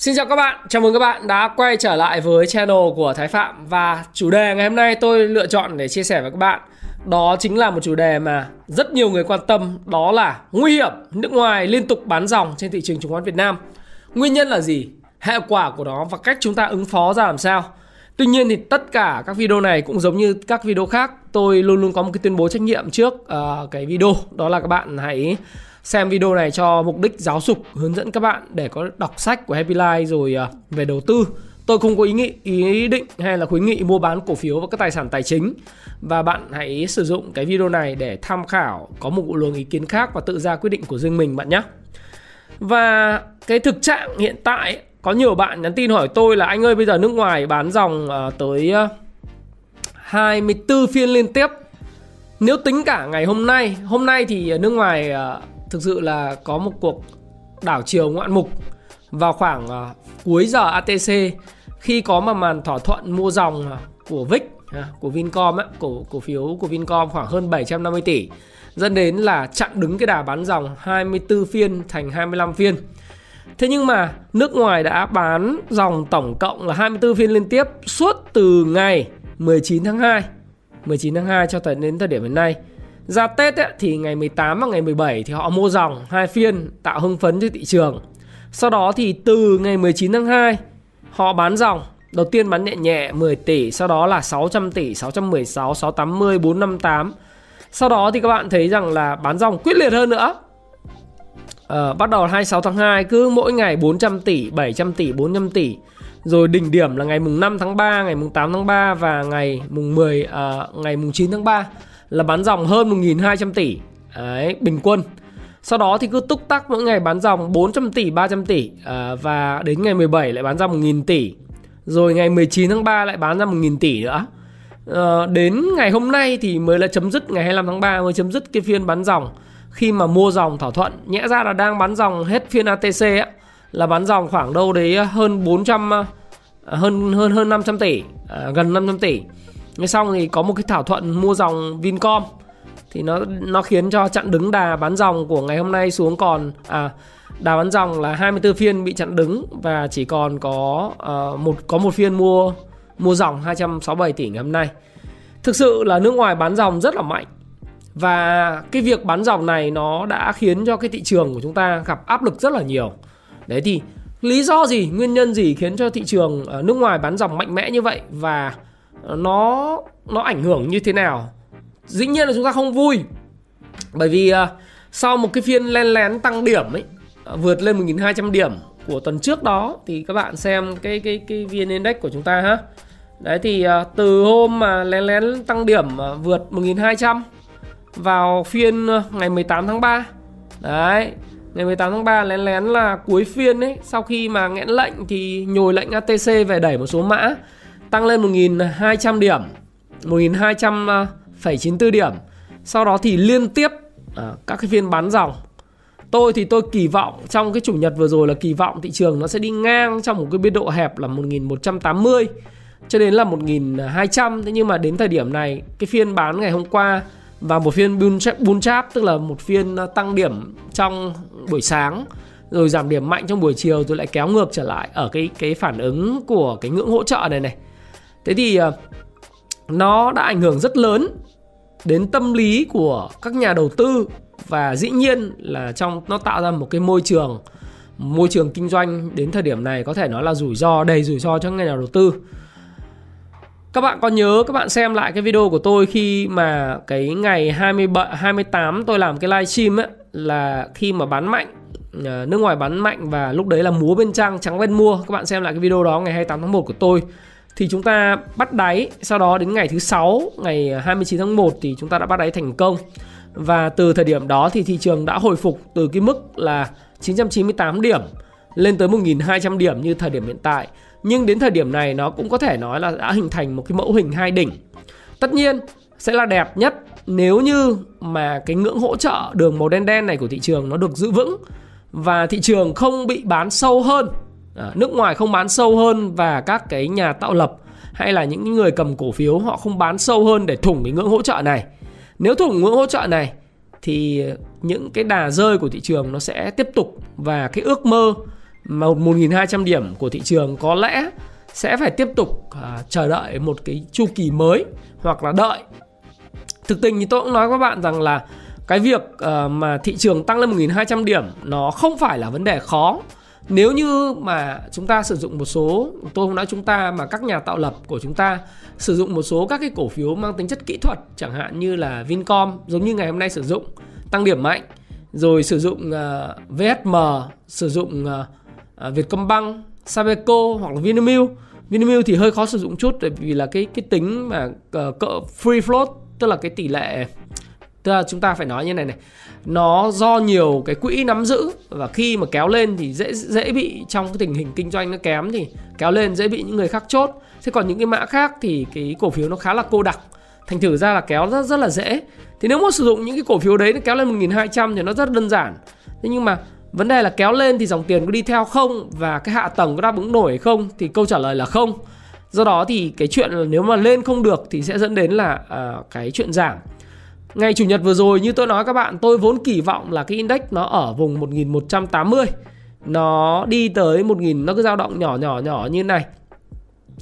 Xin chào các bạn, chào mừng các bạn đã quay trở lại với channel của Thái Phạm Và chủ đề ngày hôm nay tôi lựa chọn để chia sẻ với các bạn Đó chính là một chủ đề mà rất nhiều người quan tâm Đó là nguy hiểm nước ngoài liên tục bán dòng trên thị trường chứng khoán Việt Nam Nguyên nhân là gì? Hệ quả của nó và cách chúng ta ứng phó ra làm sao? Tuy nhiên thì tất cả các video này cũng giống như các video khác Tôi luôn luôn có một cái tuyên bố trách nhiệm trước uh, cái video Đó là các bạn hãy xem video này cho mục đích giáo dục, hướng dẫn các bạn để có đọc sách của Happy Life rồi à, về đầu tư. Tôi không có ý nghĩ, ý định hay là khuyến nghị mua bán cổ phiếu và các tài sản tài chính. Và bạn hãy sử dụng cái video này để tham khảo, có một luồng ý kiến khác và tự ra quyết định của riêng mình, bạn nhé. Và cái thực trạng hiện tại, có nhiều bạn nhắn tin hỏi tôi là anh ơi, bây giờ nước ngoài bán dòng à, tới à, 24 phiên liên tiếp. Nếu tính cả ngày hôm nay hôm nay thì nước ngoài thực sự là có một cuộc đảo chiều ngoạn mục vào khoảng uh, cuối giờ ATC khi có mà màn thỏa thuận mua dòng uh, của VIX uh, à, của Vincom á, cổ cổ phiếu của Vincom khoảng hơn 750 tỷ. Dẫn đến là chặn đứng cái đà bán dòng 24 phiên thành 25 phiên. Thế nhưng mà nước ngoài đã bán dòng tổng cộng là 24 phiên liên tiếp suốt từ ngày 19 tháng 2 19 tháng 2 cho tới đến thời điểm hiện nay ra Tết ấy, thì ngày 18 và ngày 17 thì họ mua dòng hai phiên tạo hưng phấn cho thị trường. Sau đó thì từ ngày 19 tháng 2 họ bán dòng. Đầu tiên bán nhẹ nhẹ 10 tỷ, sau đó là 600 tỷ, 616, 680, 458. Sau đó thì các bạn thấy rằng là bán dòng quyết liệt hơn nữa. À, bắt đầu 26 tháng 2 cứ mỗi ngày 400 tỷ, 700 tỷ, 400 tỷ. Rồi đỉnh điểm là ngày mùng 5 tháng 3, ngày mùng 8 tháng 3 và ngày mùng 10 à, ờ, ngày mùng 9 tháng 3 là bán dòng hơn 1.200 tỷ. Đấy, bình quân. Sau đó thì cứ túc tắc mỗi ngày bán dòng 400 tỷ, 300 tỷ à, Và đến ngày 17 lại bán ra 1.000 tỷ. Rồi ngày 19 tháng 3 lại bán ra 1.000 tỷ nữa. À, Đến ngày hôm nay thì mới là chấm dứt Ngày 25 tháng 3 mới chấm dứt cái phiên bán dòng. Khi mà mua dòng thỏa thuận Nhẽ ra là đang bán dòng hết phiên ATC á Là bán dòng khoảng đâu đấy hơn 400 à, Hơn hơn hơn 500 tỷ à, Gần 500 tỷ. Ngay xong thì có một cái thỏa thuận mua dòng Vincom thì nó nó khiến cho chặn đứng đà bán dòng của ngày hôm nay xuống còn à đà bán dòng là 24 phiên bị chặn đứng và chỉ còn có uh, một có một phiên mua mua dòng 267 tỷ ngày hôm nay. Thực sự là nước ngoài bán dòng rất là mạnh. Và cái việc bán dòng này nó đã khiến cho cái thị trường của chúng ta gặp áp lực rất là nhiều. Đấy thì lý do gì, nguyên nhân gì khiến cho thị trường ở nước ngoài bán dòng mạnh mẽ như vậy và nó nó ảnh hưởng như thế nào? Dĩ nhiên là chúng ta không vui. Bởi vì uh, sau một cái phiên len lén tăng điểm ấy uh, vượt lên 1.200 điểm của tuần trước đó thì các bạn xem cái cái cái vn index của chúng ta ha. Đấy thì uh, từ hôm mà lén lén tăng điểm uh, vượt 1.200 vào phiên uh, ngày 18 tháng 3 đấy ngày 18 tháng 3 lén lén là cuối phiên ấy. Sau khi mà nghẽn lệnh thì nhồi lệnh ATC về đẩy một số mã tăng lên 1.200 điểm 1.200,94 à, điểm. Sau đó thì liên tiếp à, các cái phiên bán dòng. Tôi thì tôi kỳ vọng trong cái chủ nhật vừa rồi là kỳ vọng thị trường nó sẽ đi ngang trong một cái biên độ hẹp là 1180 cho đến là 1200 Thế nhưng mà đến thời điểm này cái phiên bán ngày hôm qua và một phiên bull trap tức là một phiên à, tăng điểm trong buổi sáng rồi giảm điểm mạnh trong buổi chiều rồi lại kéo ngược trở lại ở cái cái phản ứng của cái ngưỡng hỗ trợ này này. Thế thì ờ, nó đã ảnh hưởng rất lớn đến tâm lý của các nhà đầu tư và dĩ nhiên là trong, nó tạo ra một cái môi trường môi trường kinh doanh đến thời điểm này có thể nói là rủi ro, đầy rủi ro cho các nhà đầu tư. Các bạn có nhớ, các bạn xem lại cái video của tôi khi mà cái ngày 27 28 tôi làm cái livestream ấy, là khi mà bán mạnh ờ, nước ngoài bán mạnh và lúc đấy là múa bên trang trắng bên mua. Các bạn xem lại cái video đó ngày 28 tháng 1 của tôi thì chúng ta bắt đáy, sau đó đến ngày thứ sáu, ngày à, 29 tháng 1 thì chúng ta đã bắt đáy thành công. Và từ thời điểm đó thì thị trường đã hồi phục từ cái mức là 998 điểm lên tới 1.200 điểm như thời điểm hiện tại. Nhưng đến thời điểm này nó cũng có thể nói là đã hình thành một cái mẫu hình hai đỉnh. Tất nhiên sẽ là đẹp nhất nếu như mà cái ngưỡng hỗ trợ đường màu đen đen này của thị trường nó được giữ vững và thị trường không bị bán sâu hơn à, nước ngoài không bán sâu hơn và các cái nhà tạo lập hay là những người cầm cổ phiếu họ không bán sâu hơn để thủng cái ngưỡng hỗ trợ này. Nếu thủng ngưỡng hỗ trợ này thì những cái đà rơi của thị trường nó sẽ tiếp tục và cái ước mơ mà 1.200 điểm của thị trường có lẽ sẽ phải tiếp tục à, chờ đợi một cái chu kỳ mới hoặc là đợi. Thực tình thì tôi cũng nói với các bạn rằng là cái việc uh, mà thị trường tăng lên 1.200 điểm nó không phải là vấn đề khó nếu như mà chúng ta sử dụng một số tôi không nói chúng ta mà các nhà tạo lập của chúng ta sử dụng một số các cái cổ phiếu mang tính chất kỹ thuật chẳng hạn như là Vincom giống như ngày hôm nay sử dụng tăng điểm mạnh rồi sử dụng ờ, uh, VSM sử dụng uh, Vietcombank Sabeco hoặc là Vinamilk. Vinamilk thì hơi khó sử dụng chút bởi vì là cái cái tính mà uh, cỡ free float tức là cái tỷ lệ tức là chúng ta phải nói như này này. Nó do nhiều cái quỹ nắm giữ và khi mà kéo lên thì dễ dễ bị trong cái tình hình kinh doanh nó kém thì kéo lên dễ bị những người khác chốt. Thế còn những cái mã khác thì cái cổ phiếu nó khá là cô đặc. Thành thử ra là kéo rất rất là dễ. Thì nếu muốn sử dụng những cái cổ phiếu đấy nó kéo lên 1200 thì nó rất đơn giản. Thế nhưng mà vấn đề là kéo lên thì dòng tiền có đi theo không và cái hạ tầng có đáp ứng nổi hay không thì câu trả lời là không. Do đó thì cái chuyện là nếu mà lên không được thì sẽ dẫn đến là uh, cái chuyện giảm. Ngày Chủ nhật vừa rồi như tôi nói các bạn Tôi vốn kỳ vọng là cái index nó ở vùng 1180 Nó đi tới 1000 Nó cứ dao động nhỏ nhỏ nhỏ như này.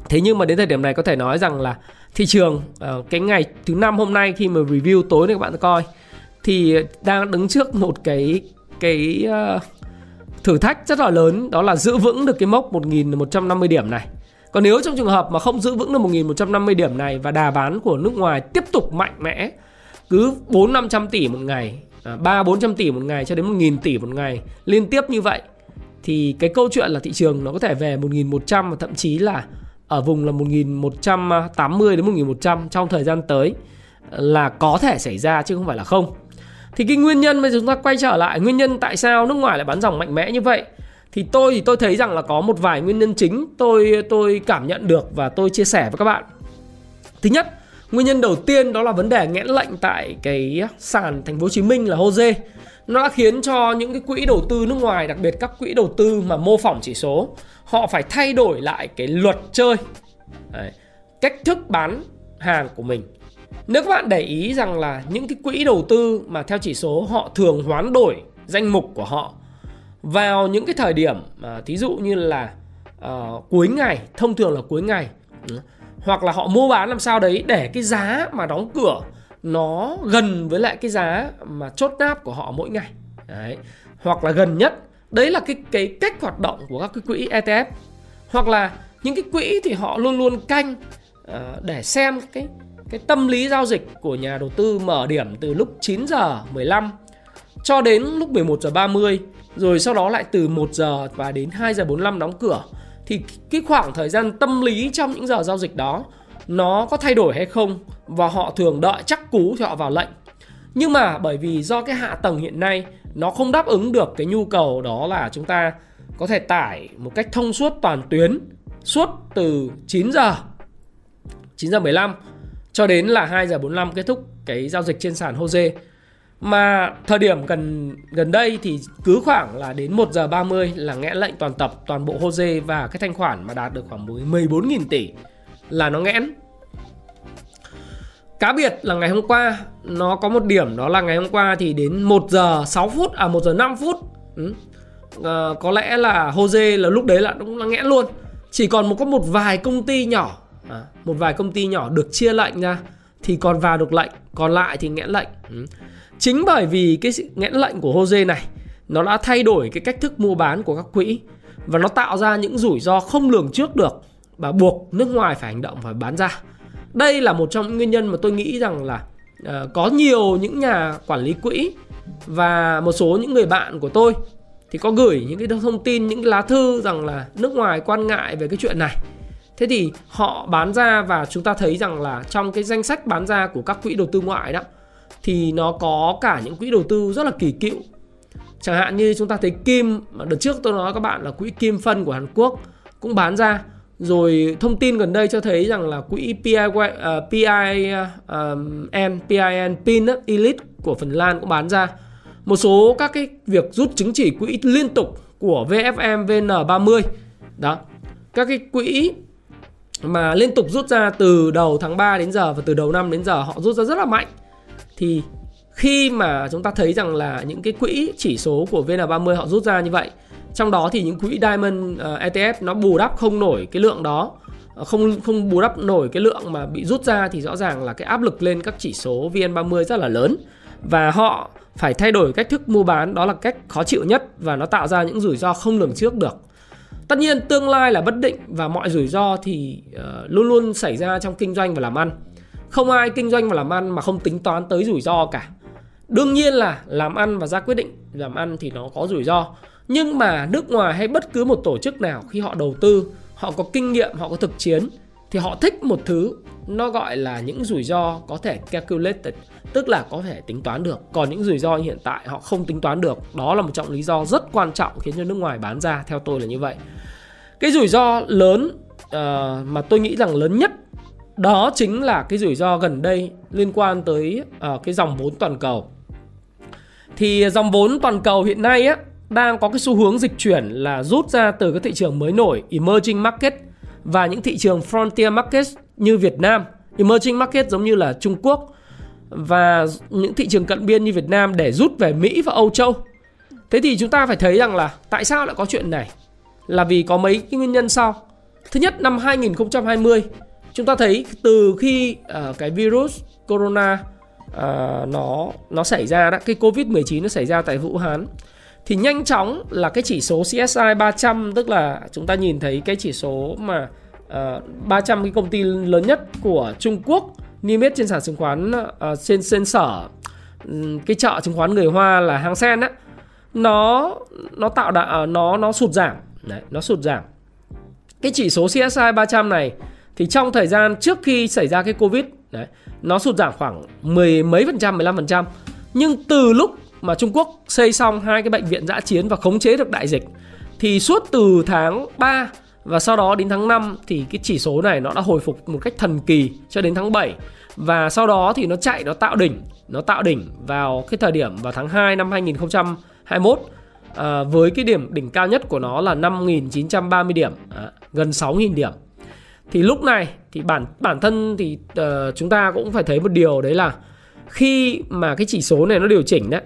Thế nhưng mà đến thời điểm này có thể nói rằng là Thị trường ờ, Cái ngày thứ năm hôm nay khi mà review tối này các bạn coi Thì đang đứng trước một cái Cái uh, thử thách rất là lớn Đó là giữ vững được cái mốc 1150 điểm này. Còn nếu trong trường hợp mà không giữ vững được 1150 điểm này và đà bán của nước ngoài tiếp tục mạnh mẽ cứ 4 500 tỷ một ngày, à, 3 400 tỷ một ngày cho đến 1000 tỷ một ngày liên tiếp như vậy thì cái câu chuyện là thị trường nó có thể về 1100 và thậm chí là ở vùng là 1180 đến 1100 trong thời gian tới là có thể xảy ra chứ không phải là không. Thì cái nguyên nhân bây giờ chúng ta quay trở lại nguyên nhân tại sao nước ngoài lại bán dòng mạnh mẽ như vậy thì tôi thì tôi thấy rằng là có một vài nguyên nhân chính tôi tôi cảm nhận được và tôi chia sẻ với các bạn. Thứ nhất Nguyên nhân đầu tiên đó là vấn đề nghẽn lệnh tại cái sàn thành phố Hồ Chí Minh là HOSE. Nó đã khiến cho những cái quỹ đầu tư nước ngoài, đặc biệt các quỹ đầu tư mà mô phỏng chỉ số, họ phải thay đổi lại cái luật chơi. Đấy. Cách thức bán hàng của mình. Nếu các bạn để ý rằng là những cái quỹ đầu tư mà theo chỉ số họ thường hoán đổi danh mục của họ vào những cái thời điểm mà thí dụ như là à, cuối ngày, thông thường là cuối ngày ừ hoặc là họ mua bán làm sao đấy để cái giá mà đóng cửa nó gần với lại cái giá mà chốt náp của họ mỗi ngày. Đấy. Hoặc là gần nhất đấy là cái cái cách hoạt động của các cái quỹ ETF hoặc là những cái quỹ thì họ luôn luôn canh uh, để xem cái cái tâm lý giao dịch của nhà đầu tư mở điểm từ lúc 9 giờ 15 cho đến lúc 11 giờ 30 rồi sau đó lại từ 1 giờ và đến 2 giờ 45 đóng cửa thì cái khoảng thời gian tâm lý trong những giờ giao dịch đó, nó có thay đổi hay không? Và họ thường đợi chắc cú thì họ vào lệnh. Nhưng mà bởi vì do cái hạ tầng hiện nay, nó không đáp ứng được cái nhu cầu đó là chúng ta có thể tải một cách thông suốt toàn tuyến, suốt từ 9 giờ 9 giờ 15 cho đến là 2 giờ 45 kết thúc cái giao dịch trên sàn HOSE mà thời điểm gần gần đây thì cứ khoảng là đến 1 giờ 30 là ngẽ lệnh toàn tập toàn bộ HOSE và cái thanh khoản mà đạt được khoảng 14.000 tỷ là nó nghẽn. Cá biệt là ngày hôm qua nó có một điểm đó là ngày hôm qua thì đến 1 giờ 6 phút à 1 giờ 5 phút. Ừ. À, có lẽ là HOSE là lúc đấy là cũng là nghẽn luôn. Chỉ còn một có một vài công ty nhỏ à, một vài công ty nhỏ được chia lệnh ra thì còn vào được lệnh, còn lại thì nghẽn lệnh. Ừ. Chính bởi vì cái nghẽn lệnh của Jose này nó đã thay đổi cái cách thức mua bán của các quỹ và nó tạo ra những rủi ro không lường trước được và buộc nước ngoài phải hành động phải bán ra. Đây là một trong những nguyên nhân mà tôi nghĩ rằng là uh, có nhiều những nhà quản lý quỹ và một số những người bạn của tôi thì có gửi những cái thông tin những cái lá thư rằng là nước ngoài quan ngại về cái chuyện này. Thế thì họ bán ra và chúng ta thấy rằng là trong cái danh sách bán ra của các quỹ đầu tư ngoại đó thì nó có cả những quỹ đầu tư rất là kỳ cựu. Chẳng hạn như chúng ta thấy kim mà đợt trước tôi nói các bạn là quỹ kim phân của Hàn Quốc cũng bán ra. Rồi thông tin gần đây cho thấy rằng là quỹ PI, uh, à, PI um, N, PIN uh, Elite của Phần Lan cũng bán ra. Một số các cái việc rút chứng chỉ quỹ liên tục của VFM VN30 đó. Các cái quỹ mà liên tục rút ra từ đầu tháng 3 đến giờ và từ đầu năm đến giờ họ rút ra rất là mạnh thì khi mà chúng ta thấy rằng là những cái quỹ chỉ số của VN30 họ rút ra như vậy trong đó thì những quỹ Diamond ờ, uh, ETF nó bù đắp không nổi cái lượng đó ờ, không không bù đắp nổi cái lượng mà bị rút ra thì rõ ràng là cái áp lực lên các chỉ số VN30 rất là lớn. Và họ phải thay đổi cách thức mua bán đó là cách khó chịu nhất và nó tạo ra những rủi ro không lường trước được. Tất nhiên tương lai là bất định và mọi rủi ro thì uh, luôn luôn xảy ra trong kinh doanh và làm ăn không ai kinh doanh và làm ăn mà không tính toán tới rủi ro cả. Đương nhiên là làm ăn và ra quyết định làm ăn thì nó có rủi ro. Nhưng mà nước ngoài hay bất cứ một tổ chức nào khi họ đầu tư họ có kinh nghiệm họ có thực chiến thì họ thích một thứ nó gọi là những rủi ro có thể calculated tức là có thể tính toán được. Còn những rủi ro hiện tại họ không tính toán được. Đó là một trong lý do rất quan trọng khiến cho nước ngoài bán ra theo tôi là như vậy. Cái rủi ro lớn uh, mà tôi nghĩ rằng lớn nhất đó chính là cái rủi ro gần đây liên quan tới uh, cái dòng vốn toàn cầu thì dòng vốn toàn cầu hiện nay á đang có cái xu hướng dịch chuyển là rút ra từ các thị trường mới nổi emerging market và những thị trường frontier market như Việt Nam emerging market giống như là Trung Quốc và những thị trường cận biên như Việt Nam để rút về Mỹ và Âu Châu. Thế thì chúng ta phải thấy rằng là tại sao lại có chuyện này? Là vì có mấy cái nguyên nhân sau. Thứ nhất năm 2020 chúng ta thấy từ khi uh, cái virus corona uh, nó nó xảy ra đó, cái Covid-19 nó xảy ra tại Vũ Hán thì nhanh chóng là cái chỉ số CSI 300 tức là chúng ta nhìn thấy cái chỉ số mà à, uh, 300 cái công ty lớn nhất của Trung Quốc niêm yết trên sàn chứng khoán uh, trên trên sở um, cái chợ chứng khoán người Hoa là Hang Sen á nó nó tạo đã nó nó sụt giảm. Đấy nó sụt giảm. Cái chỉ số CSI 300 này thì trong thời gian trước khi xảy ra cái Covid đấy nó sụt giảm khoảng mười mấy phần trăm 15 phần trăm. Nhưng từ lúc mà Trung Quốc xây xong hai cái bệnh viện giã chiến và khống chế được đại dịch thì suốt từ tháng 3 và sau đó đến tháng 5 thì cái chỉ số này nó đã hồi phục một cách thần kỳ cho đến tháng 7 và sau đó thì nó chạy nó tạo đỉnh nó tạo đỉnh vào cái thời điểm vào tháng 2 năm 2021 à, với cái điểm đỉnh cao nhất của nó là 5.930 điểm à, gần 6.000 điểm thì lúc này thì bản bản thân thì uh, chúng ta cũng phải thấy một điều đấy là khi mà cái chỉ số này nó điều chỉnh đấy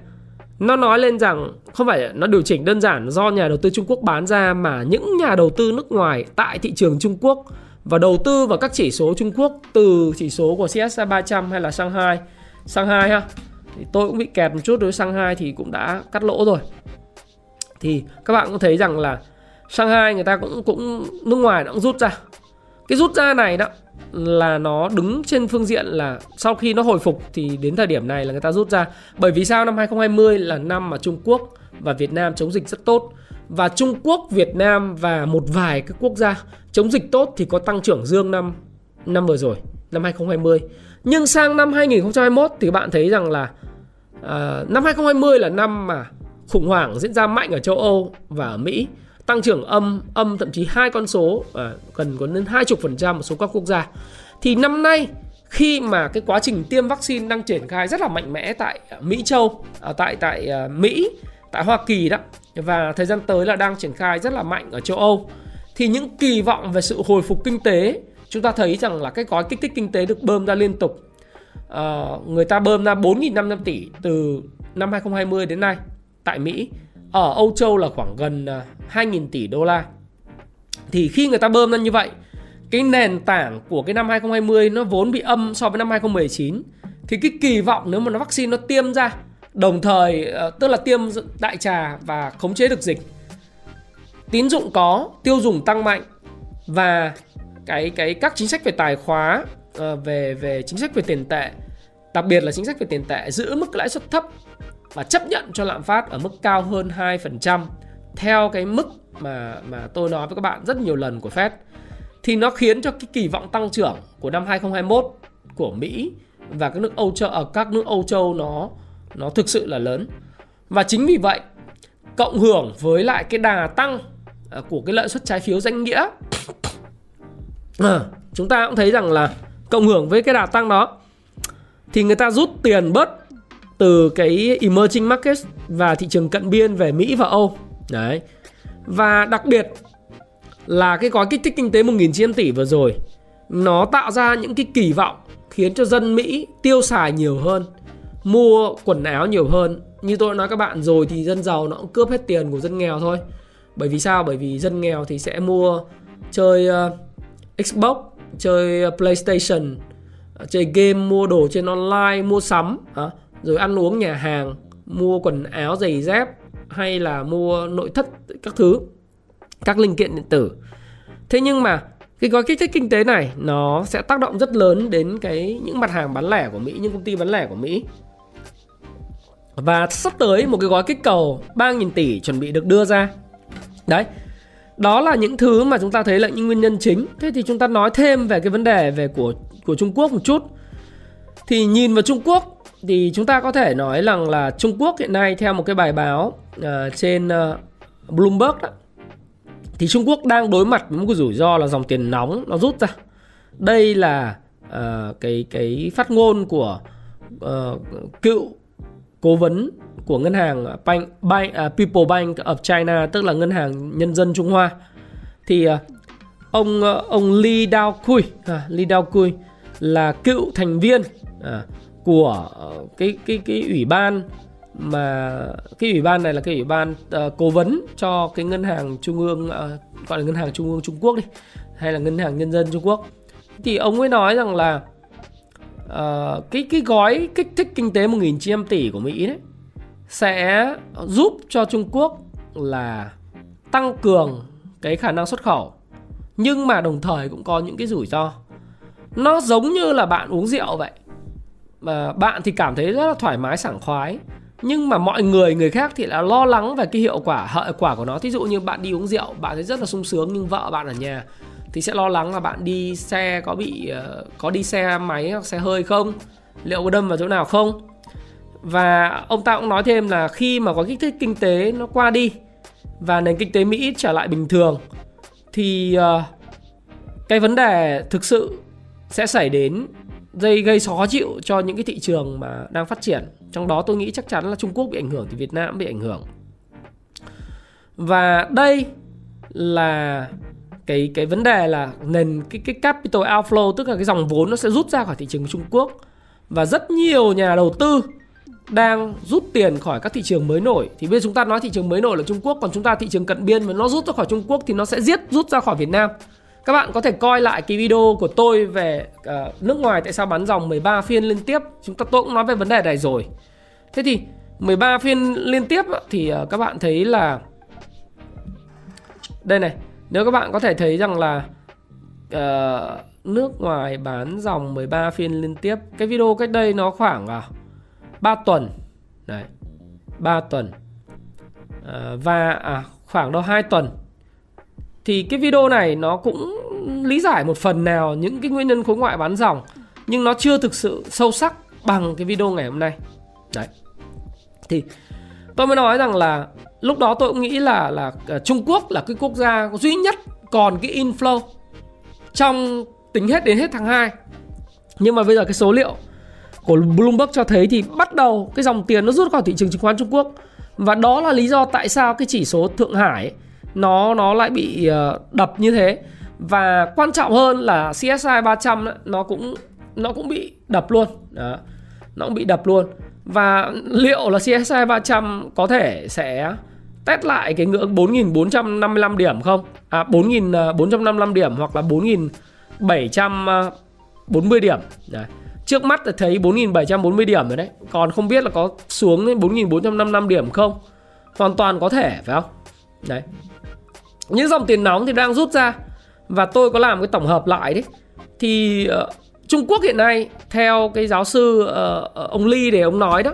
nó nói lên rằng không phải nó điều chỉnh đơn giản do nhà đầu tư Trung Quốc bán ra mà những nhà đầu tư nước ngoài tại thị trường Trung Quốc và đầu tư vào các chỉ số Trung Quốc từ chỉ số của CSI 300 hay là Shanghai Shanghai ha? Thì tôi cũng bị kẹt một chút đối với Shanghai thì cũng đã cắt lỗ rồi. Thì các bạn cũng thấy rằng là Shanghai người ta cũng cũng nước ngoài nó cũng rút ra cái rút ra này đó là nó đứng trên phương diện là sau khi nó hồi phục thì đến thời điểm này là người ta rút ra. Bởi vì sao năm 2020 là năm mà Trung Quốc và Việt Nam chống dịch rất tốt và Trung Quốc, Việt Nam và một vài các quốc gia chống dịch tốt thì có tăng trưởng dương năm năm vừa rồi, năm 2020. Nhưng sang năm 2021 thì bạn thấy rằng là uh, năm 2020 là năm mà khủng hoảng diễn ra mạnh ở châu Âu và ở Mỹ tăng trưởng âm âm thậm chí hai con số à, gần có đến hai chục phần trăm một số các quốc gia. Thì năm nay khi mà cái quá trình tiêm vaccine đang triển khai rất là mạnh mẽ tại Mỹ châu à, tại tại à, Mỹ tại Hoa Kỳ đó và thời gian tới là đang triển khai rất là mạnh ở châu Âu thì những kỳ vọng về sự hồi phục kinh tế chúng ta thấy rằng là cái gói kích thích kinh tế được bơm ra liên tục. À, người ta bơm ra 4.500 tỷ từ năm 2020 đến nay tại Mỹ ở Âu Châu là khoảng gần à, 2.000 tỷ đô la. Thì khi người ta bơm ra như vậy, cái nền tảng của cái năm 2020 nó vốn bị âm so với năm 2019 thì cái kỳ vọng nếu mà nó vaccine nó tiêm ra đồng thời ờ, tức là tiêm đại trà và khống chế được dịch tín dụng có tiêu dùng tăng mạnh và cái cái các chính sách về tài khóa ờ, về về chính sách về tiền tệ đặc biệt là chính sách về tiền tệ giữ mức lãi suất thấp và chấp nhận cho lạm phát ở mức cao hơn 2% theo cái mức mà mà tôi nói với các bạn rất nhiều lần của Fed thì nó khiến cho cái kỳ vọng tăng trưởng của năm 2021 của Mỹ và các nước Âu châu ở các nước Âu châu nó nó thực sự là lớn. Và chính vì vậy cộng hưởng với lại cái đà tăng à, của cái lợi suất trái phiếu danh nghĩa à, chúng ta cũng thấy rằng là cộng hưởng với cái đà tăng đó thì người ta rút tiền bớt từ cái emerging markets và thị trường cận biên về Mỹ và Âu. Đấy. Và đặc biệt là cái gói kích thích kinh tế 1.900 tỷ vừa rồi nó tạo ra những cái kỳ vọng khiến cho dân Mỹ tiêu xài nhiều hơn, mua quần áo nhiều hơn. Như tôi nói các bạn rồi thì dân giàu nó cũng cướp hết tiền của dân nghèo thôi. Bởi vì sao? Bởi vì dân nghèo thì sẽ mua chơi uh, Xbox, chơi uh, PlayStation, uh, chơi game, mua đồ trên online, mua sắm, uh, rồi ăn uống nhà hàng, mua quần áo giày dép hay là mua nội thất các thứ, các linh kiện điện tử. Thế nhưng mà cái gói kích thích kinh tế này nó sẽ tác động rất lớn đến cái những mặt hàng bán lẻ của Mỹ, những công ty bán lẻ của Mỹ. Và sắp tới một cái gói kích cầu 3.000 tỷ chuẩn bị được đưa ra. Đấy. Đó là những thứ mà chúng ta thấy là những nguyên nhân chính. Thế thì chúng ta nói thêm về cái vấn đề về của của Trung Quốc một chút. Thì nhìn vào Trung Quốc thì chúng ta có thể nói rằng là Trung Quốc hiện nay theo một cái bài báo uh, trên uh, Bloomberg đó, thì Trung Quốc đang đối mặt với một cái rủi ro là dòng tiền nóng nó rút ra. Đây là uh, cái cái phát ngôn của uh, cựu cố vấn của ngân hàng Bank, Bank uh, People Bank of China tức là ngân hàng nhân dân Trung Hoa. Thì uh, ông uh, ông Li Dao Kui, à, Li Dao Kui là cựu thành viên uh, của ờ, cái cái cái ủy ban mà cái ủy ban này là cái ủy ban uh, cố vấn cho cái ngân hàng trung ương uh, gọi là ngân hàng trung ương Trung Quốc đi hay là ngân hàng nhân dân Trung Quốc. Thì ông ấy nói rằng là uh, cái cái gói kích thích kinh tế 1.900 tỷ của Mỹ đấy sẽ giúp cho Trung Quốc là tăng cường cái khả năng xuất khẩu nhưng mà đồng thời cũng có những cái rủi ro. Nó giống như là bạn uống rượu vậy mà bạn thì cảm thấy rất là thoải mái, sảng khoái. Nhưng mà mọi người người khác thì là lo lắng về cái hiệu quả, hậu quả của nó. Thí dụ như bạn đi uống rượu, bạn thấy rất là sung sướng nhưng vợ bạn ở nhà thì sẽ lo lắng là bạn đi xe có bị ờ, có đi xe máy hoặc xe hơi không? Liệu có đâm vào chỗ nào không? Và ông ta cũng nói thêm là khi mà có kích thích kinh tế, nó qua đi và nền kinh tế Mỹ trở lại bình thường thì ờ, cái vấn đề thực sự sẽ xảy đến dây gây khó chịu cho những cái thị trường mà đang phát triển. Trong đó tôi nghĩ chắc chắn là Trung Quốc bị ảnh hưởng thì Việt Nam bị ảnh hưởng. Và đây là cái cái vấn đề là nền, cái cái capital outflow, tức là cái dòng vốn nó sẽ rút ra khỏi thị trường Trung Quốc. Và rất nhiều nhà đầu tư đang rút tiền khỏi các thị trường mới nổi. Thì bây giờ chúng ta nói thị trường mới nổi là Trung Quốc, còn chúng ta thị trường cận biên mà nó rút ra khỏi Trung Quốc thì nó sẽ giết, rút ra khỏi Việt Nam các bạn có thể coi lại cái video của tôi về uh, nước ngoài tại sao bán dòng 13 phiên liên tiếp. Chúng ta tôi cũng nói về vấn đề này rồi. Thế thì 13 phiên liên tiếp thì uh, các bạn thấy là đây này, nếu các bạn có thể thấy rằng là uh, nước ngoài bán dòng 13 phiên liên tiếp. Cái video cách đây nó khoảng uh, 3 tuần. Đấy. 3 tuần. Uh, và à, khoảng đâu 2 tuần thì cái video này nó cũng lý giải một phần nào những cái nguyên nhân khối ngoại bán dòng nhưng nó chưa thực sự sâu sắc bằng cái video ngày hôm nay. Đấy. Thì tôi mới nói rằng là lúc đó tôi cũng nghĩ là là ờ, Trung Quốc là cái quốc gia duy nhất còn cái inflow trong tính hết đến hết tháng 2 nhưng mà bây giờ cái số liệu của Bloomberg cho thấy thì bắt đầu cái dòng tiền nó rút khỏi thị trường chứng khoán Trung Quốc. Và đó là lý do tại sao cái chỉ số Thượng Hải ấy, nó nó lại bị ờ, đập như thế và quan trọng hơn là CSI 300 ấy, nó cũng nó cũng bị đập luôn đó. nó cũng bị đập luôn và liệu là CSI 300 có thể sẽ test lại cái ngưỡng 4.455 điểm không? À 4.455 ờ, điểm hoặc là 4.740 điểm. Đấy. Trước mắt là thấy 4.740 điểm rồi đấy. Còn không biết là có xuống đến 4.455 điểm không? Hoàn toàn có thể phải không? Đấy những dòng tiền nóng thì đang rút ra. Và tôi có làm cái tổng hợp lại đấy. Thì uh, Trung Quốc hiện nay theo cái giáo sư uh, ông Ly để ông nói đó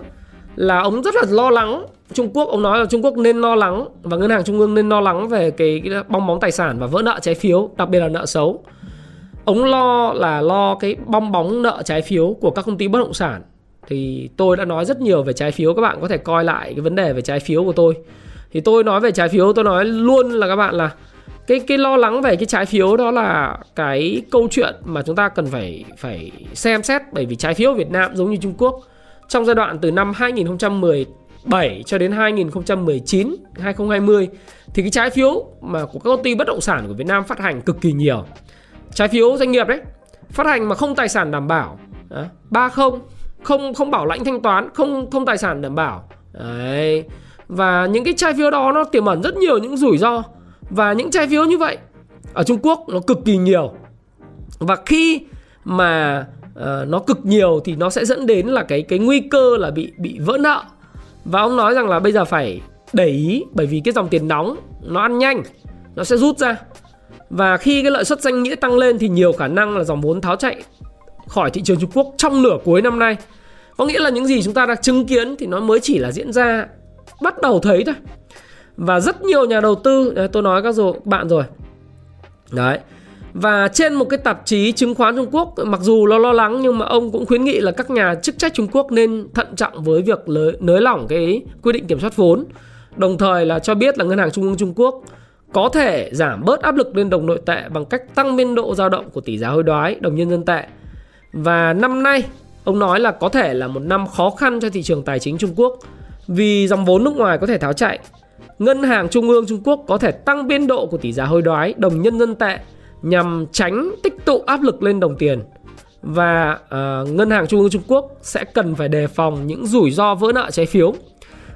là ông rất là lo lắng. Trung Quốc ông nói là Trung Quốc nên lo lắng và ngân hàng trung ương nên lo lắng về cái, cái bong bóng tài sản và vỡ nợ trái phiếu đặc biệt là nợ xấu. Ông lo là lo cái bong bóng nợ trái phiếu của các công ty bất động sản. Thì tôi đã nói rất nhiều về trái phiếu các bạn có thể coi lại cái vấn đề về trái phiếu của tôi thì tôi nói về trái phiếu, tôi nói luôn là các bạn là cái cái lo lắng về cái trái phiếu đó là cái câu chuyện mà chúng ta cần phải phải xem xét. Bởi vì trái phiếu Việt Nam giống như Trung Quốc, trong giai đoạn từ năm 2017 cho đến 2019 2020 thì cái trái phiếu mà của các công ty bất động sản của Việt Nam phát hành cực kỳ nhiều. Trái phiếu doanh nghiệp đấy, phát hành mà không tài sản đảm bảo ba không không không bảo lãnh thanh toán, không không tài sản đảm bảo. Đấy và những cái trái phiếu đó nó tiềm ẩn rất nhiều những rủi ro. Và những trái phiếu như vậy ở Trung Quốc nó cực kỳ nhiều. Và khi mà uh, nó cực nhiều thì nó sẽ dẫn đến là cái cái nguy cơ là bị bị vỡ nợ. Và ông nói rằng là bây giờ phải để ý bởi vì cái dòng tiền nóng nó ăn nhanh nó sẽ rút ra. Và khi cái lợi suất danh nghĩa tăng lên thì nhiều khả năng là dòng vốn tháo chạy khỏi thị trường Trung Quốc trong nửa cuối năm nay. Có nghĩa là những gì chúng ta đã chứng kiến thì nó mới chỉ là diễn ra bắt đầu thấy thôi. Và rất nhiều nhà đầu tư đấy, tôi nói các rồi bạn rồi. Đấy. Và trên một cái tạp chí chứng khoán Trung Quốc mặc dù nó lo lắng nhưng mà ông cũng khuyến nghị là các nhà chức trách Trung Quốc nên thận trọng với việc lới nới lỏng cái quy định kiểm soát vốn. Đồng thời là cho biết là ngân hàng trung ương Trung Quốc có thể giảm bớt áp lực lên đồng nội tệ bằng cách tăng biên độ dao động của tỷ giá hối đoái đồng nhân dân tệ. Và năm nay ông nói là có thể là một năm khó khăn cho thị trường tài chính Trung Quốc vì dòng vốn nước ngoài có thể tháo chạy Ngân hàng Trung ương Trung Quốc có thể tăng biên độ của tỷ giá hối đoái đồng nhân dân tệ nhằm tránh tích tụ áp lực lên đồng tiền. Và uh, Ngân hàng Trung ương Trung Quốc sẽ cần phải đề phòng những rủi ro vỡ nợ trái phiếu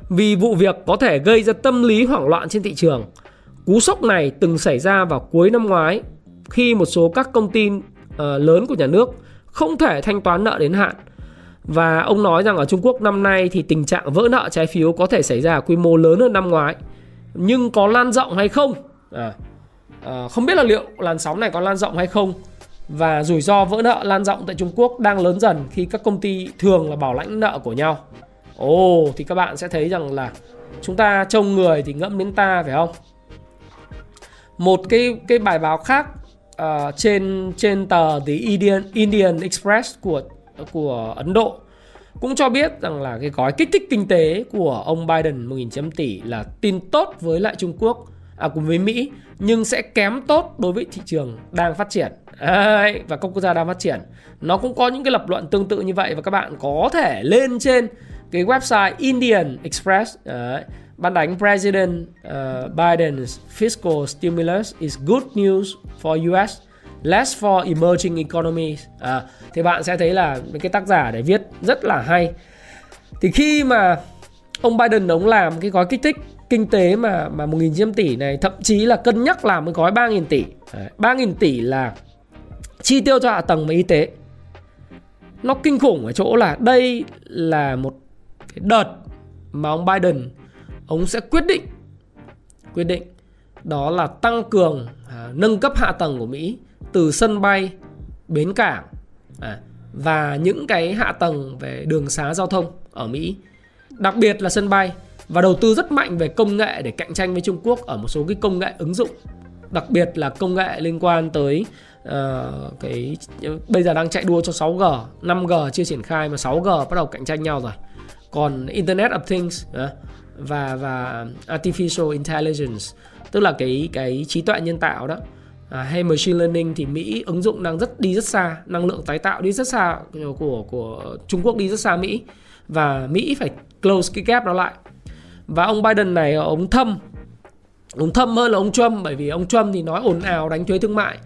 vì vụ việc có thể gây ra tâm lý hoảng loạn trên thị trường. Cú sốc này từng xảy ra vào cuối năm ngoái khi một số các công ty uh, lớn của nhà nước không thể thanh toán nợ đến hạn và ông nói rằng ở Trung Quốc năm nay thì tình trạng vỡ nợ trái phiếu có thể xảy ra ở quy mô lớn hơn năm ngoái. Nhưng có lan rộng hay không? À, à, không biết là liệu làn sóng này có lan rộng hay không. Và rủi ro vỡ nợ lan rộng tại Trung Quốc đang lớn dần khi các công ty thường là bảo lãnh nợ của nhau. Ồ thì các bạn sẽ thấy rằng là chúng ta trông người thì ngẫm đến ta phải không? Một cái cái bài báo khác uh, trên trên tờ The Indian Indian Express của của Ấn Độ cũng cho biết rằng là cái gói kích thích kinh tế của ông Biden 1.000 tỷ là tin tốt với lại Trung Quốc à, cùng với Mỹ nhưng sẽ kém tốt đối với thị trường đang phát triển. À, và các quốc gia đang phát triển. Nó cũng có những cái lập luận tương tự như vậy và các bạn có thể lên trên cái website Indian Express. À, ban đánh President uh, Biden's fiscal stimulus is good news for US Less for Emerging Economies. À, Thì bạn sẽ thấy là cái tác giả để viết rất là hay. Thì khi mà ông Biden ông làm cái gói kích thích kinh tế mà mà 1.900 tỷ này thậm chí là cân nhắc làm cái gói 3.000 tỷ. Đấy, 3.000 tỷ là chi tiêu cho hạ tầng và y tế. Nó kinh khủng ở chỗ là đây là một cái đợt mà ông Biden ông sẽ quyết định quyết định đó là tăng cường à, nâng cấp hạ tầng của Mỹ từ sân bay, bến cảng à, và những cái hạ tầng về đường xá giao thông ở Mỹ. Đặc biệt là sân bay và đầu tư rất mạnh về công nghệ để cạnh tranh với Trung Quốc ở một số cái công nghệ ứng dụng. Đặc biệt là công nghệ liên quan tới uh, cái bây giờ đang chạy đua cho 6G, 5G chưa triển khai mà 6G bắt đầu cạnh tranh nhau rồi. Còn Internet of Things uh, và và artificial intelligence tức là cái cái trí tuệ nhân tạo đó à, hay machine learning thì Mỹ ứng dụng đang rất đi rất xa năng lượng tái tạo đi rất xa của của Trung Quốc đi rất xa Mỹ. Và Mỹ phải close cái gap đó lại. Và ông Biden này ông thâm ông thâm hơn là ông Trump bởi vì ông Trump thì nói ồn ào đánh thuế thương mại.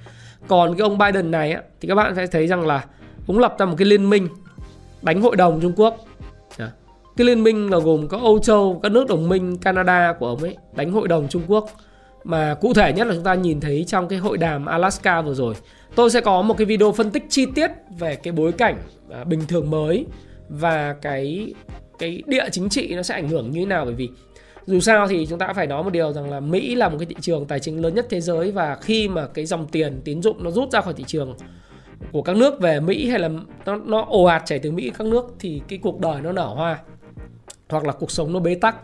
Còn cái ông Biden này á, thì các bạn sẽ thấy rằng là ông lập ra một cái liên minh đánh hội đồng Trung Quốc. Dạ. Cái liên minh là gồm có Âu Châu các nước đồng minh Canada của ông ấy đánh hội đồng Trung Quốc mà cụ thể nhất là chúng ta nhìn thấy trong cái hội đàm Alaska vừa rồi. Tôi sẽ có một cái video phân tích chi tiết về cái bối cảnh à, bình thường mới và cái cái địa chính trị nó sẽ ảnh hưởng như thế nào bởi vì dù sao thì chúng ta phải nói một điều rằng là Mỹ là một cái thị trường tài chính lớn nhất thế giới và khi mà cái dòng tiền, tín dụng nó rút ra khỏi thị trường của các nước về Mỹ hay là nó nó ồ ạt chảy từ Mỹ các nước thì cái cuộc đời nó nở hoa hoặc là cuộc sống nó bế tắc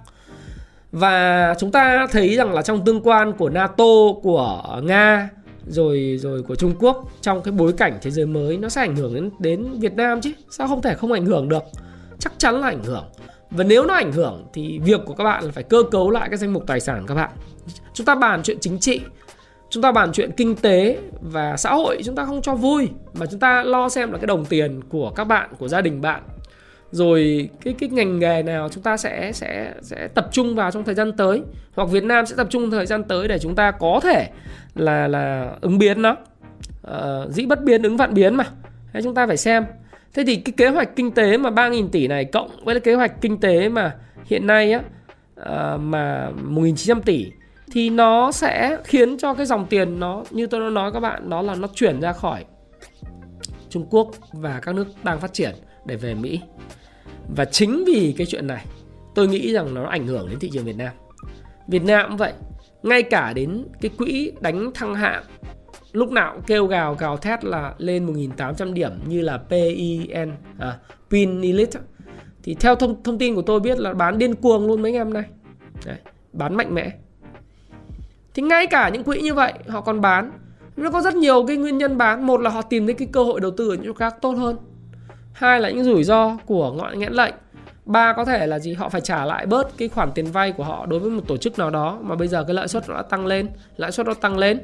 và chúng ta thấy rằng là trong tương quan của NATO, của Nga rồi rồi của Trung Quốc trong cái bối cảnh thế giới mới nó sẽ ảnh hưởng đến đến Việt Nam chứ? Sao không thể không ảnh hưởng được? Chắc chắn là ảnh hưởng. Và nếu nó ảnh hưởng thì việc của các bạn là phải cơ cấu lại cái danh mục tài sản các bạn. Chúng ta bàn chuyện chính trị chúng ta bàn chuyện kinh tế và xã hội chúng ta không cho vui mà chúng ta lo xem là cái đồng tiền của các bạn của gia đình bạn rồi cái cái ngành nghề nào chúng ta sẽ sẽ sẽ tập trung vào trong thời gian tới? Hoặc Việt Nam sẽ tập trung thời gian tới để chúng ta có thể là là ứng biến nó. Uh, dĩ bất biến ứng vạn biến mà. Thế chúng ta phải xem. Thế thì cái kế hoạch kinh tế mà 3.000 tỷ này cộng với cái kế hoạch kinh tế mà hiện nay á uh, mà 1.900 tỷ thì nó sẽ khiến cho cái dòng tiền nó như tôi đã nói các bạn đó là nó chuyển ra khỏi Trung Quốc và các nước đang phát triển để về Mỹ. Và chính vì cái chuyện này tôi nghĩ rằng nó ảnh hưởng đến thị trường Việt Nam. Việt Nam cũng vậy, ngay cả đến cái quỹ đánh thăng hạng lúc nào cũng kêu gào gào thét là lên 1.800 điểm như là PIN, à, Pin Elite thì theo thông thông tin của tôi biết là bán điên cuồng luôn mấy ngày hôm nay. Đấy, bán mạnh mẽ. Thì ngay cả những quỹ như vậy họ còn bán. Nó có rất nhiều cái nguyên nhân bán. Một là họ tìm thấy cái cơ hội đầu tư ở những chỗ khác tốt hơn. Hai là những rủi ro của ngọn nghẽn lệnh. Ba có thể là gì? Họ phải trả lại bớt cái khoản tiền vay của họ đối với một tổ chức nào đó mà bây giờ cái lãi suất nó đã tăng lên, lãi suất nó tăng lên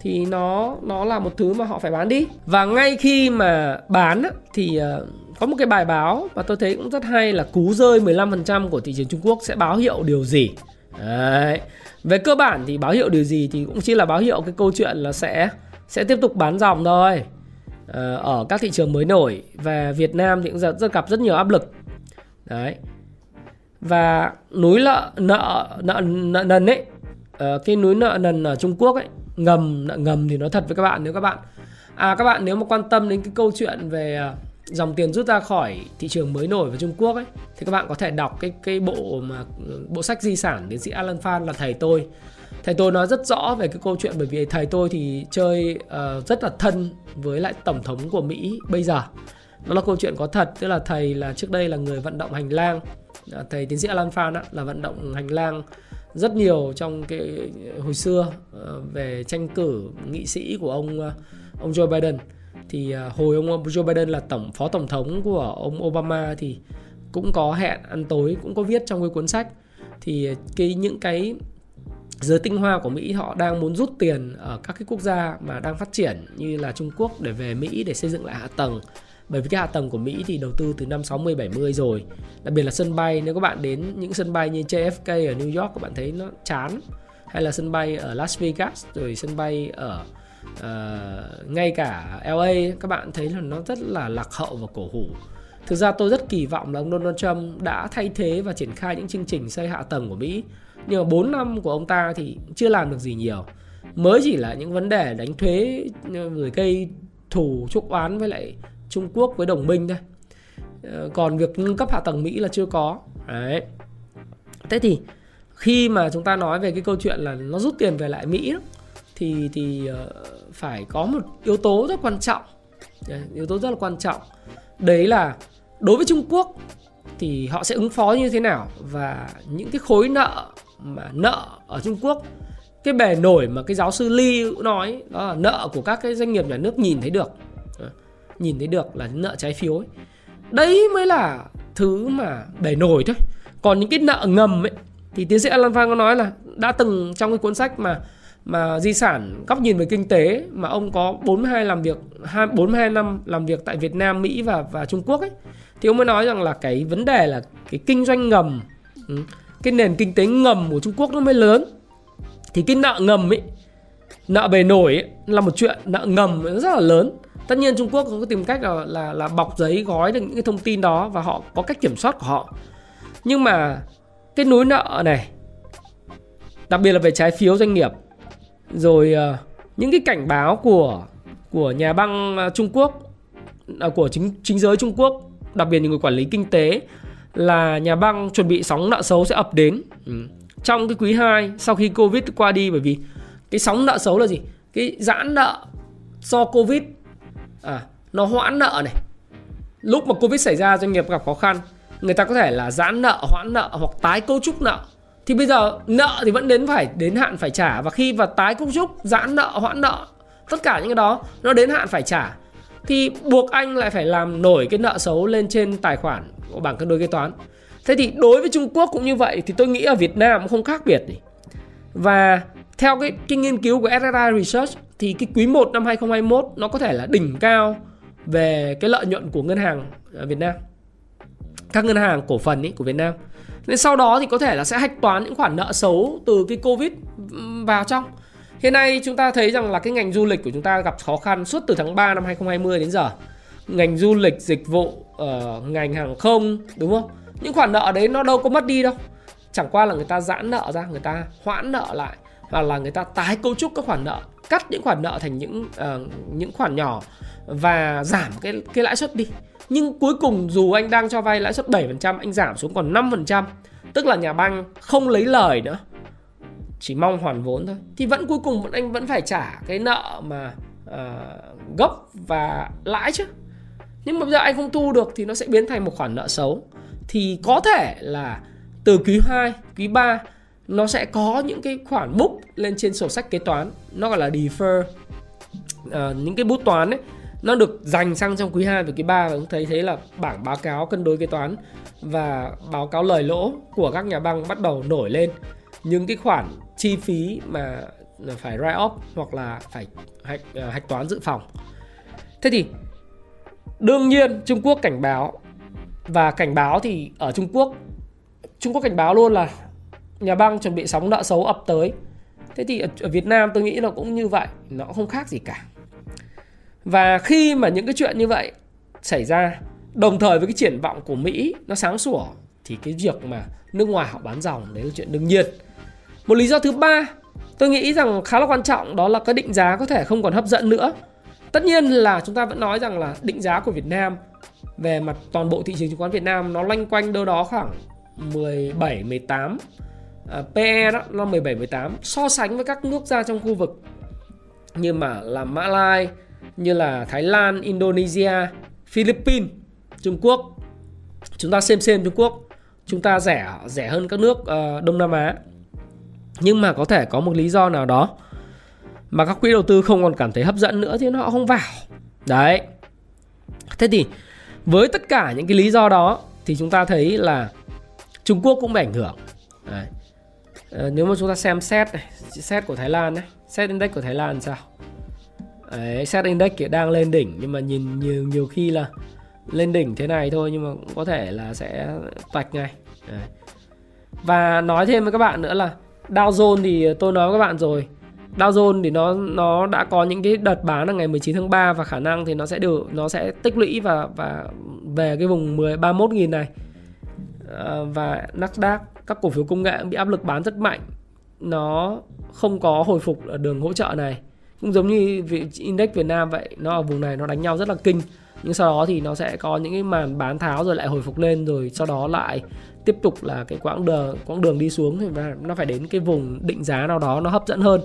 thì nó nó là một thứ mà họ phải bán đi. Và ngay khi mà bán thì ờ, có một cái bài báo mà tôi thấy cũng rất hay là cú rơi 15% của thị trường Trung Quốc sẽ báo hiệu điều gì. Đấy về cơ bản thì báo hiệu điều gì thì cũng chỉ là báo hiệu cái câu chuyện là sẽ sẽ tiếp tục bán dòng thôi Ờ, ở các thị trường mới nổi và Việt Nam thì cũng rất, rất gặp rất nhiều áp lực. Đấy. Và núi nợ nợ nợ nợ nần ấy ờ, cái núi nợ nần ở Trung Quốc ấy ngầm nợ ngầm thì nó thật với các bạn nếu các bạn à các bạn nếu mà quan tâm đến cái câu chuyện về ờ, dòng tiền rút ra khỏi thị trường mới nổi của Trung Quốc ấy thì các bạn có thể đọc cái cái bộ mà bộ sách di sản tiến sĩ Alan Phan là thầy tôi thầy tôi nói rất rõ về cái câu chuyện bởi vì thầy tôi thì chơi uh, rất là thân với lại tổng thống của Mỹ bây giờ. Nó là câu chuyện có thật tức là thầy là trước đây là người vận động hành lang. À, thầy tiến sĩ Alan Phan á, là vận động hành lang rất nhiều trong cái hồi xưa uh, về tranh cử nghị sĩ của ông uh, ông Joe Biden. Thì hồi ông Joe Biden là tổng phó tổng thống của ông Obama thì cũng có hẹn ăn tối cũng có viết trong cái cuốn sách. Thì cái những cái giới tinh hoa của Mỹ họ đang muốn rút tiền ở các cái quốc gia mà đang phát triển như là Trung Quốc để về Mỹ để xây dựng lại hạ tầng. Bởi vì cái hạ tầng của Mỹ thì đầu tư từ năm 60 70 rồi. Đặc biệt là sân bay nếu các bạn đến những sân bay như JFK ở New York các bạn thấy nó chán. Hay là sân bay ở Las Vegas rồi sân bay ở uh, ngay cả LA các bạn thấy là nó rất là lạc hậu và cổ hủ. Thực ra tôi rất kỳ vọng là ông Donald Trump đã thay thế và triển khai những chương trình xây hạ tầng của Mỹ nhưng mà 4 năm của ông ta thì chưa làm được gì nhiều. Mới chỉ là những vấn đề đánh thuế, rồi gây thủ chúc oán với lại Trung Quốc với đồng minh thôi. Ờ, còn việc nâng cấp hạ tầng Mỹ là chưa có. Đấy. Thế thì khi mà chúng ta nói về cái câu chuyện là nó rút tiền về lại Mỹ thì thì ờ, phải có một yếu tố rất quan trọng. Yếu tố rất là quan trọng. Đấy là đối với Trung Quốc thì họ sẽ ứng phó như thế nào và những cái khối nợ mà nợ ở Trung Quốc. Cái bề nổi mà cái giáo sư Lee nói đó là nợ của các cái doanh nghiệp nhà nước nhìn thấy được. Nhìn thấy được là nợ trái phiếu ấy. đấy mới là thứ mà bề nổi thôi. Còn những cái nợ ngầm ấy thì tiến sĩ Alan Phan có nói là đã từng trong cái cuốn sách mà mà di sản góc nhìn về kinh tế mà ông có 42 làm việc 42 năm làm việc tại Việt Nam, Mỹ và và Trung Quốc ấy thì ông mới nói rằng là cái vấn đề là cái kinh doanh ngầm ừ, cái nền kinh tế ngầm của Trung Quốc nó mới lớn. Thì cái nợ ngầm ấy nợ bề nổi ấy, là một chuyện nợ ngầm nó rất là lớn. Tất nhiên Trung Quốc có tìm cách là, là là bọc giấy gói được những cái thông tin đó và họ có cách kiểm soát của họ. Nhưng mà cái núi nợ này đặc biệt là về trái phiếu doanh nghiệp rồi uh, những cái cảnh báo của của nhà băng ờ, Trung Quốc uh, của chính chính giới Trung Quốc đặc biệt những người quản lý kinh tế là nhà băng chuẩn bị sóng nợ xấu sẽ ập đến. Ừ. trong cái quý 2 sau khi Covid qua đi bởi vì cái sóng nợ xấu là gì? Cái giãn nợ do Covid à, nó hoãn nợ này. Lúc mà Covid xảy ra doanh nghiệp gặp khó khăn người ta có thể là giãn nợ hoãn nợ hoặc tái cấu trúc nợ. Thì bây giờ nợ thì vẫn đến phải đến hạn phải trả. Và khi và tái cấu trúc giãn nợ hoãn nợ tất cả những cái đó nó đến hạn phải trả. Thì buộc anh lại phải làm nổi cái nợ xấu lên trên tài khoản của bảng cân đối kế toán Thế thì đối với Trung Quốc cũng như vậy thì tôi nghĩ ở Việt Nam cũng không khác biệt gì. Và theo cái, cái nghiên cứu của SSI Research thì cái quý 1 năm 2021 nó có thể là đỉnh cao về cái lợi nhuận của ngân hàng ở Việt Nam. Các ngân hàng cổ phần ý, của Việt Nam. Nên sau đó thì có thể là sẽ hạch toán những khoản nợ xấu từ cái Covid vào trong. Hiện nay chúng ta thấy rằng là cái ngành du lịch của chúng ta gặp khó khăn suốt từ tháng 3 năm 2020 đến giờ. Ngành du lịch, dịch vụ, uh, ngành hàng không, đúng không? Những khoản nợ đấy nó đâu có mất đi đâu. Chẳng qua là người ta giãn nợ ra, người ta hoãn nợ lại hoặc là người ta tái cấu trúc các khoản nợ, cắt những khoản nợ thành những uh, những khoản nhỏ và giảm cái cái lãi suất đi. Nhưng cuối cùng dù anh đang cho vay lãi suất 7%, anh giảm xuống còn 5%, tức là nhà băng không lấy lời nữa chỉ mong hoàn vốn thôi thì vẫn cuối cùng anh vẫn phải trả cái nợ mà uh, gốc và lãi chứ nhưng mà bây giờ anh không thu được thì nó sẽ biến thành một khoản nợ xấu. Thì có thể là từ quý 2, quý 3 nó sẽ có những cái khoản book lên trên sổ sách kế toán. Nó gọi là defer. À, những cái bút toán ấy nó được dành sang trong quý 2 và quý 3 và cũng thấy thấy là bảng báo cáo cân đối kế toán và báo cáo lời lỗ của các nhà băng bắt đầu nổi lên. Những cái khoản chi phí mà phải write off hoặc là phải hạch, ờ, hạch toán dự phòng. Thế thì đương nhiên Trung Quốc cảnh báo và cảnh báo thì ở Trung Quốc Trung Quốc cảnh báo luôn là nhà băng chuẩn bị sóng nợ xấu ập tới. Thế thì ở, Việt Nam tôi nghĩ là cũng như vậy, nó không khác gì cả. Và khi mà những cái chuyện như vậy xảy ra đồng thời với cái triển vọng của Mỹ nó sáng sủa thì cái việc mà nước ngoài họ bán dòng đấy là chuyện đương nhiên. Một lý do thứ ba tôi nghĩ rằng khá là quan trọng đó là cái định giá có thể không còn hấp dẫn nữa. Tất nhiên là chúng ta vẫn nói rằng là định giá của Việt Nam về mặt toàn bộ thị trường chứng khoán Việt Nam nó loanh quanh đâu đó khoảng 17 18 à, PE đó nó 17 18 so sánh với các nước ra trong khu vực như mà là Mã Lai, như là Thái Lan, Indonesia, Philippines, Trung Quốc. Chúng ta xem xem Trung Quốc, chúng ta rẻ rẻ hơn các nước uh, Đông Nam Á. Nhưng mà có thể có một lý do nào đó mà các quỹ đầu tư không còn cảm thấy hấp dẫn nữa thì họ không vào. Đấy. Thế thì với tất cả những cái lý do đó thì chúng ta thấy là Trung Quốc cũng bị ảnh hưởng. Đấy. À, nếu mà chúng ta xem xét này xét của Thái Lan đấy xét index của Thái Lan sao? Đấy, xét index kia đang lên đỉnh nhưng mà nhìn nhiều nhiều khi là lên đỉnh thế này thôi nhưng mà cũng có thể là sẽ toạch ngay. Đấy. và nói thêm với các bạn nữa là Dow Jones thì tôi nói với các bạn rồi Dow Jones thì nó nó đã có những cái đợt bán là ngày 19 tháng 3 và khả năng thì nó sẽ được nó sẽ tích lũy và và về cái vùng 10 31 000 này. À, và Nasdaq các cổ phiếu công nghệ bị áp lực bán rất mạnh. Nó không có hồi phục ở đường hỗ trợ này. Cũng giống như index Việt Nam vậy, nó ở vùng này nó đánh nhau rất là kinh. Nhưng sau đó thì nó sẽ có những cái màn bán tháo rồi lại hồi phục lên rồi sau đó lại tiếp tục là cái quãng đường quãng đường đi xuống thì nó phải đến cái vùng định giá nào đó nó hấp dẫn hơn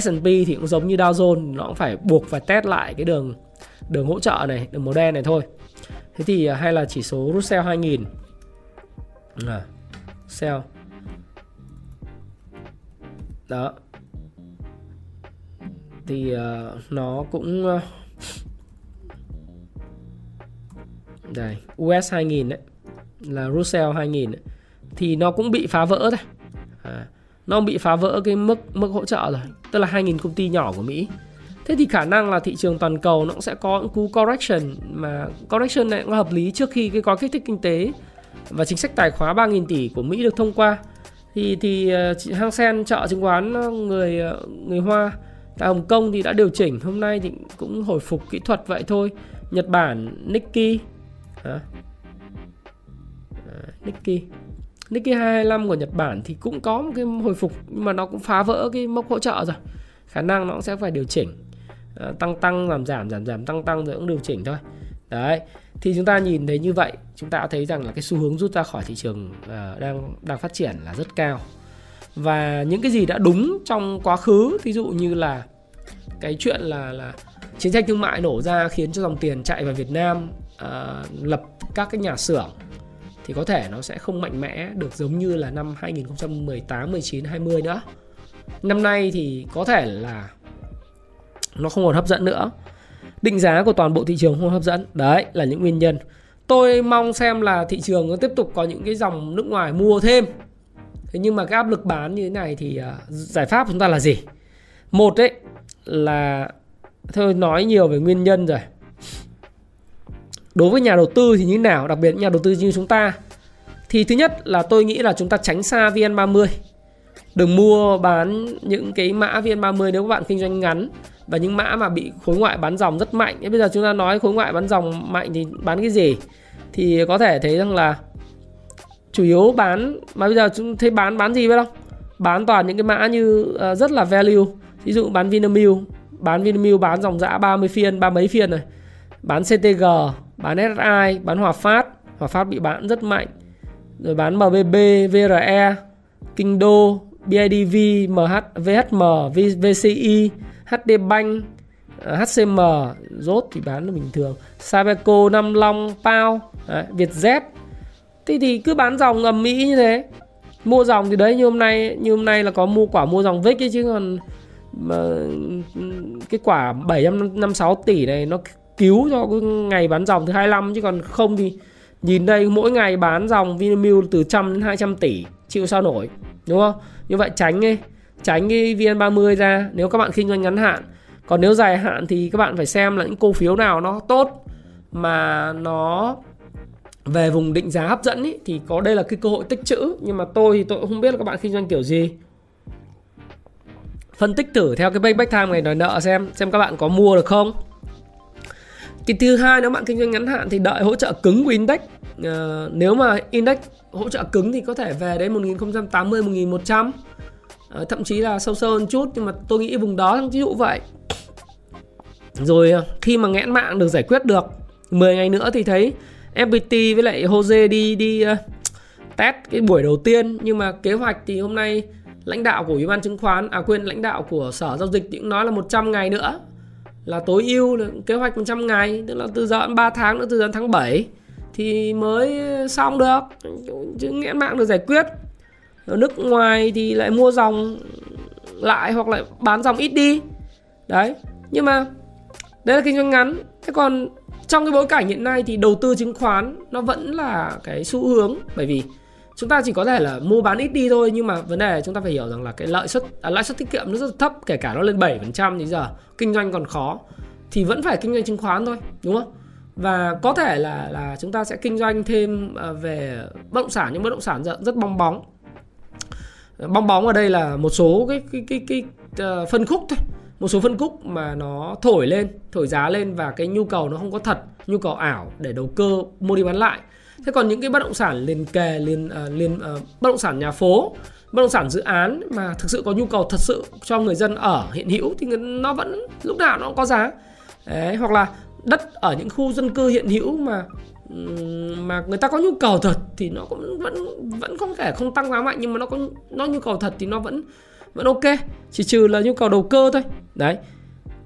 S&P thì cũng giống như Dow Jones nó cũng phải buộc phải test lại cái đường đường hỗ trợ này đường màu đen này thôi. Thế thì à, hay là chỉ số Russell 2000 à, Russell. Đó. Thì uh, nó cũng uh, đây US 2000 đấy là Russell 2000 ấy, thì nó cũng bị phá vỡ thôi. Nó bị phá vỡ cái mức mức hỗ trợ rồi, tức là 2.000 công ty nhỏ của Mỹ. Thế thì khả năng là thị trường toàn cầu nó cũng sẽ có những cú correction mà correction này cũng hợp lý trước khi cái gói kích thích kinh tế và chính sách tài khóa 3.000 tỷ của Mỹ được thông qua. Thì thì ờ, Hang Sen chợ chứng khoán ờ, người ờ, người Hoa tại Hồng Kông thì đã điều chỉnh hôm nay thì cũng hồi phục kỹ thuật vậy thôi. Nhật Bản Nikkei à, Nikkei Nikkei 225 của Nhật Bản thì cũng có một cái hồi phục nhưng mà nó cũng phá vỡ cái mốc hỗ trợ rồi. Khả năng nó cũng sẽ phải điều chỉnh à, tăng tăng giảm giảm giảm giảm tăng tăng rồi cũng điều chỉnh thôi. Đấy thì chúng ta nhìn thấy như vậy chúng ta thấy rằng là cái xu hướng rút ra khỏi thị trường à, đang đang phát triển là rất cao. Và những cái gì đã đúng trong quá khứ ví dụ như là cái chuyện là là chiến tranh thương mại nổ ra khiến cho dòng tiền chạy vào Việt Nam à, lập các cái nhà xưởng thì có thể nó sẽ không mạnh mẽ được giống như là năm 2018, 19, 20 nữa. Năm nay thì có thể là nó không còn hấp dẫn nữa. Định giá của toàn bộ thị trường không hấp dẫn. Đấy là những nguyên nhân. tôi mong xem là thị trường nó tiếp tục có những cái dòng nước ngoài mua thêm thế nhưng mà cái áp lực bán như thế này thì à, giải pháp của chúng ta là gì một đấy là thôi nói nhiều về nguyên nhân rồi đối với nhà đầu tư thì như thế nào đặc biệt nhà đầu tư như chúng ta thì thứ nhất là tôi nghĩ là chúng ta tránh xa VN30 đừng mua bán những cái mã VN30 nếu các bạn kinh doanh ngắn và những mã mà bị khối ngoại bán dòng rất mạnh. Bây giờ chúng ta nói khối ngoại bán dòng mạnh thì bán cái gì? Thì có thể thấy rằng là chủ yếu bán mà bây giờ chúng thấy bán bán gì biết không? Bán toàn những cái mã như uh, rất là value. Ví dụ bán Vinamilk, bán Vinamilk bán dòng dã 30 phiên, ba mấy phiên này Bán CTG, bán SSI bán Hòa Phát, Hòa Phát bị bán rất mạnh. Rồi bán MBB, VRE, Kinh Đô, BIDV, MH, VHM, VCI, HD Bank, ờ, HCM rốt thì bán là bình thường. Sabeco, Nam Long, Pao, đấy, Vietjet. thì thì cứ bán dòng ngầm Mỹ như thế. Mua dòng thì đấy như hôm nay như hôm nay là có mua quả mua dòng VIX ấy chứ còn mà ừ, cái quả 756 tỷ này nó cứu cho cái ngày bán dòng thứ 25 chứ còn không thì nhìn đây mỗi ngày bán dòng Vinamilk từ trăm đến 200 tỷ chịu sao nổi đúng không? Như vậy tránh đi tránh cái VN30 ra nếu các bạn kinh doanh ngắn hạn. Còn nếu dài hạn thì các bạn phải xem là những cổ phiếu nào nó tốt mà nó về vùng định giá hấp dẫn ý, thì có đây là cái cơ hội tích trữ. Nhưng mà tôi thì tôi cũng không biết là các bạn kinh doanh kiểu gì. Phân tích thử theo cái payback time này đòi nợ xem xem các bạn có mua được không cái thứ hai nếu bạn kinh doanh ngắn hạn thì đợi hỗ trợ cứng của index. À, nếu mà index hỗ trợ cứng thì có thể về đến 1080 1100 à, thậm chí là sâu sâu hơn chút nhưng mà tôi nghĩ vùng đó ví dụ vậy. Rồi ờ, khi mà nghẽn mạng được giải quyết được 10 ngày nữa thì thấy FPT với lại Jose đi đi uh, test cái buổi đầu tiên. Nhưng mà kế hoạch thì hôm nay lãnh đạo của ủy ban chứng khoán à quên lãnh đạo của sở giao dịch cũng nói là 100 ngày nữa là tối ưu là kế hoạch 100 ngày, tức là từ giờ đến 3 tháng nữa, từ giờ đến tháng 7 thì mới xong được. Chứ nghẽn mạng được giải quyết. Ở nước ngoài thì lại mua dòng lại hoặc lại bán dòng ít đi. Đấy, nhưng mà đấy là kinh doanh ngắn. Thế còn trong cái bối cảnh hiện nay thì đầu tư chứng khoán nó vẫn là cái xu hướng. Bởi vì chúng ta chỉ có thể là mua bán ít đi thôi nhưng mà vấn đề là chúng ta phải hiểu rằng là cái lợi suất à, lãi suất tiết kiệm nó rất là thấp kể cả nó lên 7% thì giờ kinh doanh còn khó thì vẫn phải kinh doanh chứng khoán thôi đúng không? Và có thể là là chúng ta sẽ kinh doanh thêm à, về bất động sản nhưng bất động sản rất, rất bong bóng. Bong bóng ở đây là một số cái cái cái, cái, cái uh, phân khúc thôi một số phân khúc mà nó thổi lên thổi giá lên và cái nhu cầu nó không có thật nhu cầu ảo để đầu cơ mua đi bán lại thế còn những cái bất động sản liền kề liền uh, liền uh, bất động sản nhà phố bất động sản dự án mà thực sự có nhu cầu thật sự cho người dân ở hiện hữu thì nó vẫn lúc nào nó cũng có giá. Đấy, hoặc là đất ở những khu dân cư hiện hữu mà mà người ta có nhu cầu thật thì nó cũng vẫn vẫn không thể không tăng giá mạnh nhưng mà nó có nó nhu cầu thật thì nó vẫn vẫn ok. Chỉ trừ là nhu cầu đầu cơ thôi. Đấy.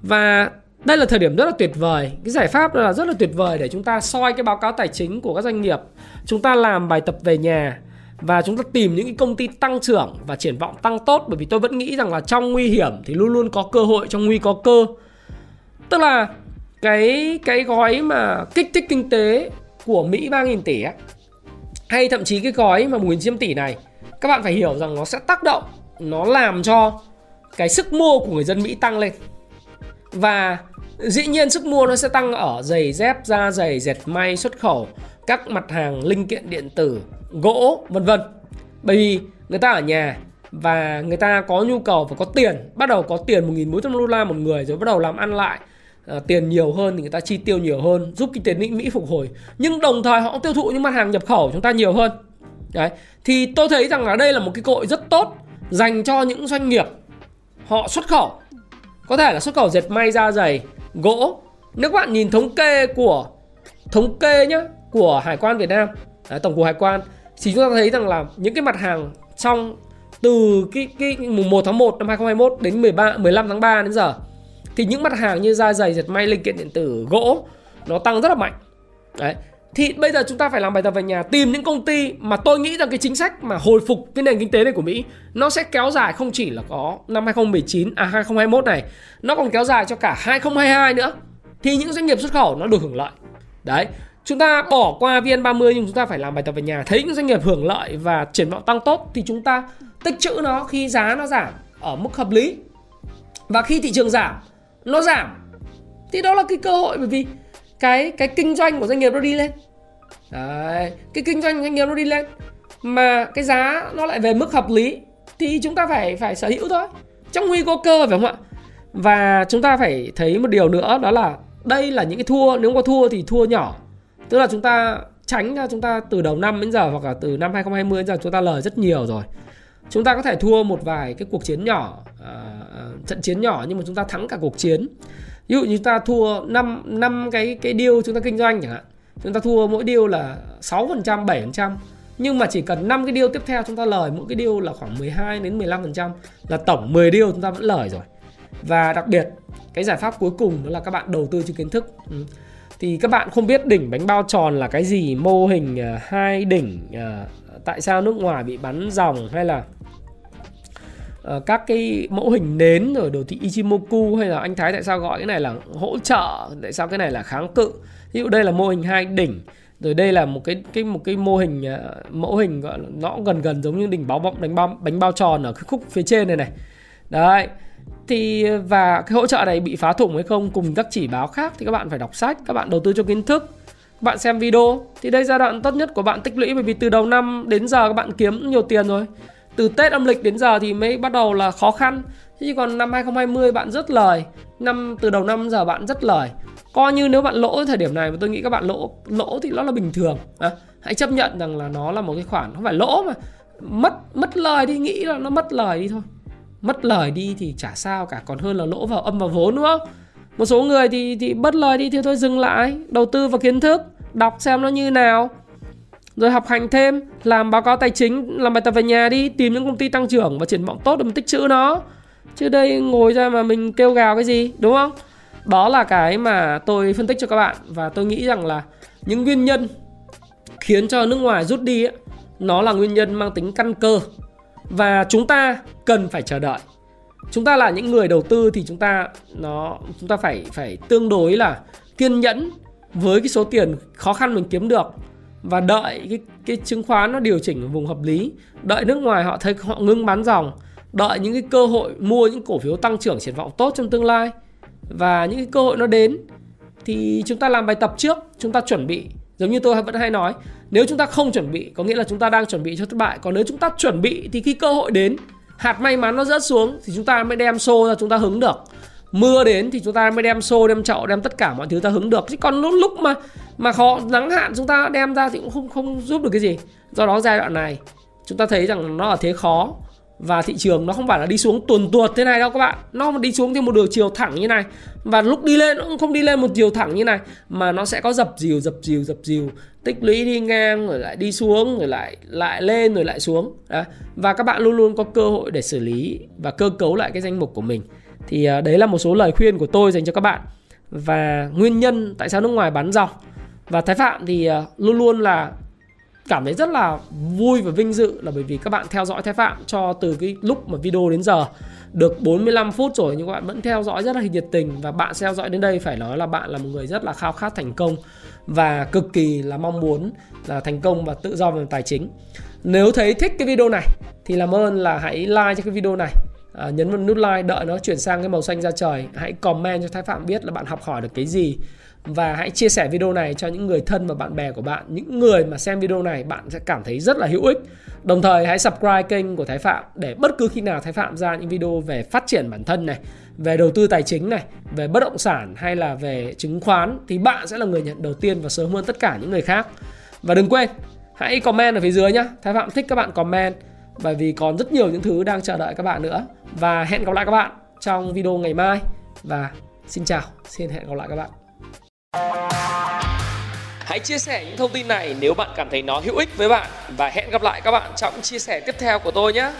Và đây là thời điểm rất là tuyệt vời. Cái giải pháp là rất là tuyệt vời để chúng ta soi cái báo cáo tài chính của các doanh nghiệp. Chúng ta làm bài tập về nhà và chúng ta tìm những cái công ty tăng trưởng và triển vọng tăng tốt. Bởi vì tôi vẫn nghĩ rằng là trong nguy hiểm thì luôn luôn có cơ hội trong nguy có cơ. Tức là cái cái gói mà kích thích kinh tế của Mỹ 3.000 tỷ ấy, hay thậm chí cái gói mà 1.900 tỷ này các bạn phải hiểu rằng nó sẽ tác động nó làm cho cái sức mua của người dân Mỹ tăng lên. Và dĩ nhiên sức mua nó sẽ tăng ở giày dép da giày dệt may xuất khẩu các mặt hàng linh kiện điện tử gỗ vân vân. Bởi vì người ta ở nhà và người ta có nhu cầu và có tiền bắt đầu có tiền 1.400 đô la một người rồi bắt đầu làm ăn lại à, tiền nhiều hơn thì người ta chi tiêu nhiều hơn giúp kinh tế Mỹ mỹ phục hồi. Nhưng đồng thời họ cũng tiêu thụ những mặt hàng nhập khẩu chúng ta nhiều hơn. Đấy thì tôi thấy rằng là đây là một cái cơ hội rất tốt dành cho những doanh nghiệp họ xuất khẩu. Có thể là xuất khẩu dệt may da dày gỗ. Nếu các bạn nhìn thống kê của thống kê nhá của hải quan Việt Nam đấy, tổng cục hải quan thì chúng ta thấy rằng là những cái mặt hàng trong từ cái cái mùng 1 tháng 1 năm 2021 đến 13 15 tháng 3 đến giờ thì những mặt hàng như da dày dệt may linh kiện điện tử gỗ nó tăng rất là mạnh. Đấy thì bây giờ chúng ta phải làm bài tập về nhà, tìm những công ty mà tôi nghĩ rằng cái chính sách mà hồi phục cái nền kinh tế này của Mỹ, nó sẽ kéo dài không chỉ là có năm 2019 à 2021 này, nó còn kéo dài cho cả 2022 nữa. Thì những doanh nghiệp xuất khẩu nó được hưởng lợi. Đấy, chúng ta bỏ qua VN30 nhưng chúng ta phải làm bài tập về nhà. Thấy những doanh nghiệp hưởng lợi và triển vọng tăng tốt thì chúng ta tích trữ nó khi giá nó giảm ở mức hợp lý. Và khi thị trường giảm, nó giảm. Thì đó là cái cơ hội bởi vì cái cái kinh doanh của doanh nghiệp nó đi lên. Đấy, cái kinh doanh doanh nghiệp nó đi lên. Mà cái giá nó lại về mức hợp lý thì chúng ta phải phải sở hữu thôi. Trong nguy có cơ phải không ạ? Và chúng ta phải thấy một điều nữa đó là đây là những cái thua nếu có thua thì thua nhỏ. Tức là chúng ta tránh ra chúng ta từ đầu năm đến giờ hoặc là từ năm 2020 đến giờ chúng ta lời rất nhiều rồi. Chúng ta có thể thua một vài cái cuộc chiến nhỏ uh, trận chiến nhỏ nhưng mà chúng ta thắng cả cuộc chiến ví dụ như ta thua 5 năm cái cái deal chúng ta kinh doanh chẳng hạn chúng ta thua mỗi deal là 6% 7% nhưng mà chỉ cần 5 cái deal tiếp theo chúng ta lời mỗi cái deal là khoảng 12 đến 15% là tổng 10 deal chúng ta vẫn lời rồi. Và đặc biệt cái giải pháp cuối cùng đó là các bạn đầu tư cho kiến thức. Ừ. thì các bạn không biết đỉnh bánh bao tròn là cái gì mô hình uh, hai đỉnh uh, tại sao nước ngoài bị bắn dòng hay là uh, các cái mẫu hình nến rồi đồ thị Ichimoku hay là anh Thái tại sao gọi cái này là hỗ trợ tại sao cái này là kháng cự. Ví dụ đây là mô hình hai đỉnh rồi đây là một cái cái một cái mô hình uh, mẫu hình gọi là nó gần gần giống như đỉnh báo bóng đánh bao bánh bao tròn ở cái khúc phía trên này này. Đấy thì ờ, và cái hỗ trợ này bị phá thủng hay không cùng các chỉ báo khác thì các bạn phải đọc sách các bạn đầu tư cho kiến thức các bạn xem video. Thì đây giai đoạn tốt nhất của bạn tích lũy bởi vì từ đầu năm đến giờ các bạn kiếm nhiều tiền rồi từ Tết âm lịch đến giờ thì mới bắt đầu là khó khăn. Chứ còn năm 2020 bạn rất lời. Năm từ đầu năm giờ bạn rất lời. Coi như nếu bạn lỗ thời điểm này mà tôi nghĩ các bạn lỗ lỗ thì nó là bình thường. À, hãy chấp nhận rằng là nó là một cái khoản không phải lỗ mà. Mất mất lời đi nghĩ là nó mất lời đi thôi. Mất lời đi thì chả sao cả còn hơn là lỗ vào âm vào vốn đúng không? Một số người thì thì mất lời đi thì thôi dừng lại đầu tư vào kiến thức đọc xem nó như nào rồi học hành thêm làm báo cáo tài chính làm bài tập về nhà đi tìm những công ty tăng trưởng và triển vọng tốt để mình tích trữ nó. Chứ đây ngồi ra mà mình kêu gào cái gì đúng không? Đó là cái mà tôi phân tích cho các bạn và tôi nghĩ rằng là những nguyên nhân khiến cho nước ngoài rút đi ấy, nó là nguyên nhân mang tính căn cơ. Và chúng ta cần phải chờ đợi. Chúng ta là những người đầu tư thì chúng ta nó chúng ta phải phải tương đối là kiên nhẫn với cái số tiền khó khăn mình kiếm được và đợi cái cái chứng khoán nó điều chỉnh ở vùng hợp lý. Đợi nước ngoài họ thấy họ ngưng bán dòng. Đợi những cái cơ hội mua những cổ phiếu tăng trưởng triển vọng tốt trong tương lai. Và những cái cơ hội nó đến, thì chúng ta làm bài tập trước. Chúng ta chuẩn bị. Giống như tôi vẫn hay nói, nếu chúng ta không chuẩn bị, có nghĩa là chúng ta đang chuẩn bị cho thất bại. Còn nếu chúng ta chuẩn bị thì khi cơ hội đến, hạt may mắn nó rớt xuống thì chúng ta mới đem xô ra, chúng ta hứng được mưa đến thì chúng ta mới đem xô, đem chậu, đem tất cả mọi thứ ta hứng được. Chứ còn lúc lúc mà mà khó nắng hạn chúng ta đem ra thì cũng không không giúp được cái gì. Do đó giai đoạn này, chúng ta thấy rằng nó ở thế khó. Và thị trường nó không phải là đi xuống tuần tuột thế này đâu các bạn. Nó đi xuống theo một đường chiều thẳng như này. Và lúc đi lên, nó cũng không đi lên một chiều thẳng như này. Mà nó sẽ có dập dìu dập dìu dập dìu. Tích lũy đi ngang, rồi lại đi xuống, rồi lại lại lên, rồi lại xuống. Đó. và các bạn luôn luôn có cơ hội để xử lý và cơ cấu lại cái danh mục của mình thì à, đấy là một số lời khuyên của tôi dành cho các bạn. Và nguyên nhân tại sao nước ngoài bán dòng và thái phạm thì à, luôn luôn là cảm thấy rất là vui và vinh dự là bởi vì các bạn theo dõi Thái Phạm cho từ cái lúc mà video đến giờ. Được 45 phút rồi nhưng các bạn vẫn theo dõi rất là nhiệt tình và bạn theo dõi đến đây phải nói là bạn là một người rất là khao khát thành công và cực kỳ là mong muốn là thành công và tự do về tài chính. Nếu thấy thích cái video này thì làm ơn là hãy like cho cái video này à, nhấn vào nút like đợi nó chuyển sang cái màu xanh ra trời. Hãy comment cho Thái Phạm biết là bạn học hỏi được cái gì. Và hãy chia sẻ video này cho những người thân và bạn bè của bạn. Những người mà xem video này bạn sẽ cảm thấy rất là hữu ích. Đồng thời hãy subscribe kênh của Thái Phạm để bất cứ khi nào Thái Phạm ra những video về phát triển bản thân này về đầu tư tài chính này về bất động sản hay là về chứng khoán thì bạn sẽ là người nhận đầu tiên và sớm hơn tất cả những người khác. Và đừng quên hãy comment ở phía dưới nhé Thái Phạm thích các bạn comment bởi vì còn rất nhiều những thứ đang chờ đợi các bạn nữa. Và hẹn gặp lại các bạn trong video ngày mai. Và xin chào, xin hẹn gặp lại các bạn. Hãy chia sẻ những thông tin này nếu bạn cảm thấy nó hữu ích với bạn. Và hẹn gặp lại các bạn trong chia sẻ tiếp theo của tôi nhé.